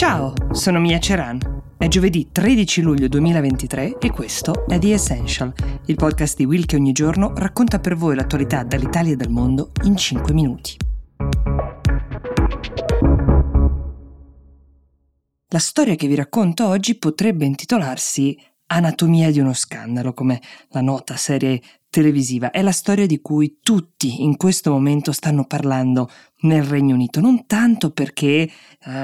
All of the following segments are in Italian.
Ciao, sono Mia Ceran. È giovedì 13 luglio 2023 e questo è The Essential, il podcast di Will che ogni giorno racconta per voi l'attualità dall'Italia e dal mondo in 5 minuti. La storia che vi racconto oggi potrebbe intitolarsi Anatomia di uno scandalo, come la nota serie televisiva. È la storia di cui tutti in questo momento stanno parlando nel Regno Unito, non tanto perché eh,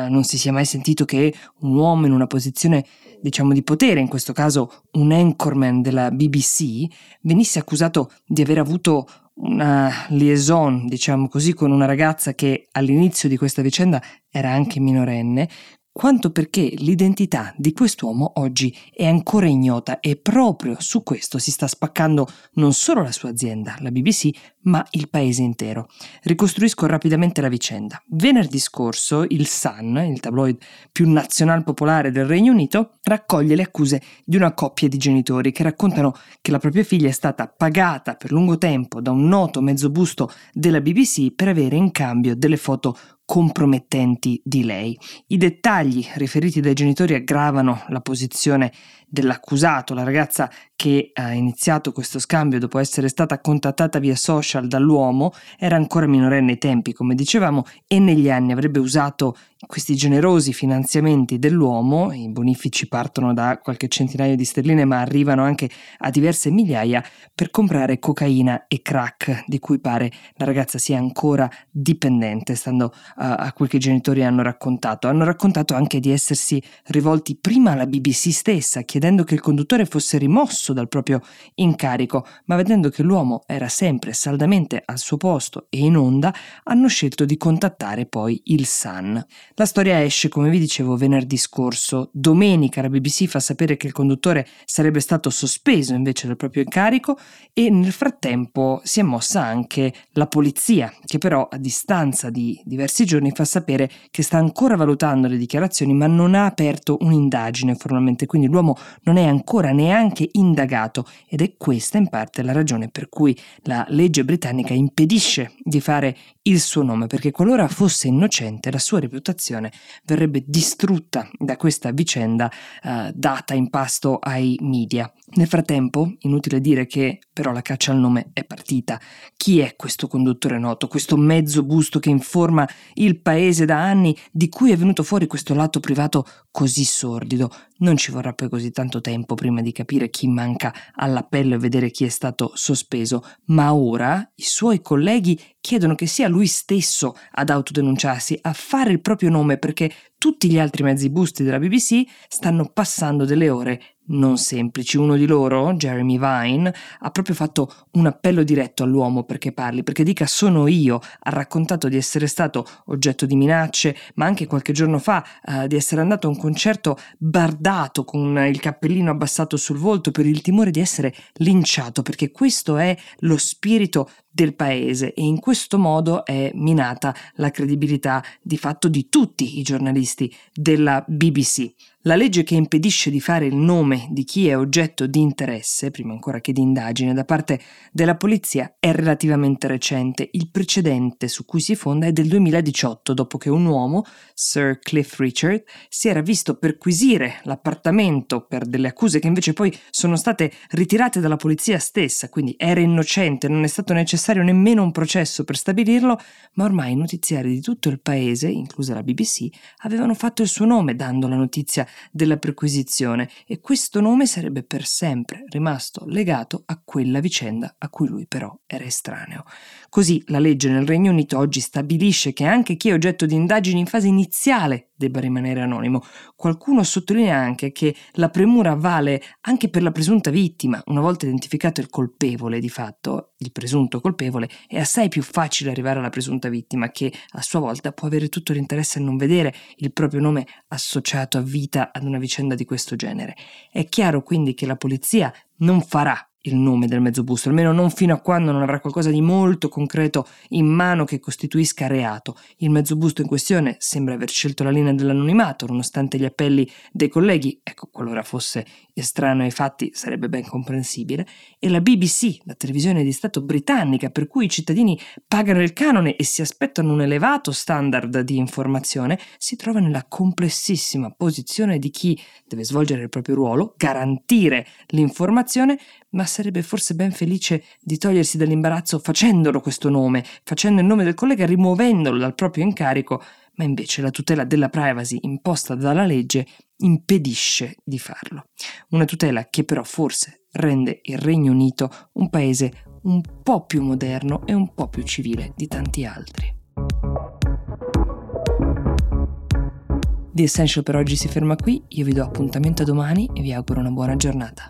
non si sia mai sentito che un uomo in una posizione diciamo di potere, in questo caso un anchorman della BBC, venisse accusato di aver avuto una liaison, diciamo così, con una ragazza che all'inizio di questa vicenda era anche minorenne, quanto perché l'identità di quest'uomo oggi è ancora ignota e proprio su questo si sta spaccando non solo la sua azienda, la BBC, ma il paese intero. Ricostruisco rapidamente la vicenda. Venerdì scorso il Sun, il tabloid più nazional popolare del Regno Unito, raccoglie le accuse di una coppia di genitori che raccontano che la propria figlia è stata pagata per lungo tempo da un noto mezzobusto della BBC per avere in cambio delle foto compromettenti di lei. I dettagli riferiti dai genitori aggravano la posizione dell'accusato, la ragazza che ha iniziato questo scambio dopo essere stata contattata via social dall'uomo, era ancora minorenne ai tempi, come dicevamo, e negli anni avrebbe usato questi generosi finanziamenti dell'uomo, i bonifici partono da qualche centinaio di sterline ma arrivano anche a diverse migliaia, per comprare cocaina e crack, di cui pare la ragazza sia ancora dipendente, stando a, a quel che i genitori hanno raccontato. Hanno raccontato anche di essersi rivolti prima alla BBC stessa, chiedendo che il conduttore fosse rimosso dal proprio incarico, ma vedendo che l'uomo era sempre saldamente al suo posto e in onda, hanno scelto di contattare poi il Sun. La storia esce, come vi dicevo, venerdì scorso. Domenica la BBC fa sapere che il conduttore sarebbe stato sospeso invece dal proprio incarico e nel frattempo si è mossa anche la polizia, che però a distanza di diversi giorni fa sapere che sta ancora valutando le dichiarazioni ma non ha aperto un'indagine formalmente, quindi l'uomo non è ancora neanche indagato ed è questa in parte la ragione per cui la legge britannica impedisce di fare il suo nome, perché qualora fosse innocente la sua reputazione verrebbe distrutta da questa vicenda eh, data in pasto ai media. Nel frattempo, inutile dire che però la caccia al nome è partita. Chi è questo conduttore noto, questo mezzo busto che informa il paese da anni, di cui è venuto fuori questo lato privato così sordido? Non ci vorrà poi così tanto tempo prima di capire chi manca all'appello e vedere chi è stato sospeso, ma ora i suoi colleghi chiedono che sia lui stesso ad autodenunciarsi, a fare il proprio nome perché tutti gli altri mezzi busti della BBC stanno passando delle ore non semplici. Uno di loro, Jeremy Vine, ha proprio fatto un appello diretto all'uomo perché parli, perché dica sono io. Ha raccontato di essere stato oggetto di minacce, ma anche qualche giorno fa uh, di essere andato a un concerto bardato con il cappellino abbassato sul volto per il timore di essere linciato, perché questo è lo spirito del paese e in questo modo è minata la credibilità di fatto di tutti i giornalisti della BBC. La legge che impedisce di fare il nome di chi è oggetto di interesse, prima ancora che di indagine, da parte della polizia è relativamente recente. Il precedente su cui si fonda è del 2018, dopo che un uomo, Sir Cliff Richard, si era visto perquisire l'appartamento per delle accuse che invece poi sono state ritirate dalla polizia stessa, quindi era innocente, non è stato necessario nemmeno un processo per stabilirlo, ma ormai i notiziari di tutto il paese, inclusa la BBC, avevano fatto il suo nome dando la notizia della perquisizione e questo nome sarebbe per sempre rimasto legato a quella vicenda a cui lui però era estraneo. Così la legge nel Regno Unito oggi stabilisce che anche chi è oggetto di indagini in fase iniziale debba rimanere anonimo. Qualcuno sottolinea anche che la premura vale anche per la presunta vittima. Una volta identificato il colpevole, di fatto, il presunto colpevole, è assai più facile arrivare alla presunta vittima che a sua volta può avere tutto l'interesse a non vedere il proprio nome associato a vita ad una vicenda di questo genere. È chiaro quindi che la polizia non farà il nome del mezzo busto, almeno non fino a quando non avrà qualcosa di molto concreto in mano che costituisca reato. Il mezzo busto in questione sembra aver scelto la linea dell'anonimato, nonostante gli appelli dei colleghi, ecco, qualora fosse estraneo ai fatti sarebbe ben comprensibile, e la BBC, la televisione di Stato britannica, per cui i cittadini pagano il canone e si aspettano un elevato standard di informazione, si trova nella complessissima posizione di chi deve svolgere il proprio ruolo, garantire l'informazione, ma sarebbe forse ben felice di togliersi dall'imbarazzo facendolo questo nome, facendo il nome del collega, rimuovendolo dal proprio incarico, ma invece la tutela della privacy imposta dalla legge impedisce di farlo. Una tutela che però forse rende il Regno Unito un paese un po' più moderno e un po' più civile di tanti altri. The Essential per oggi si ferma qui, io vi do appuntamento domani e vi auguro una buona giornata.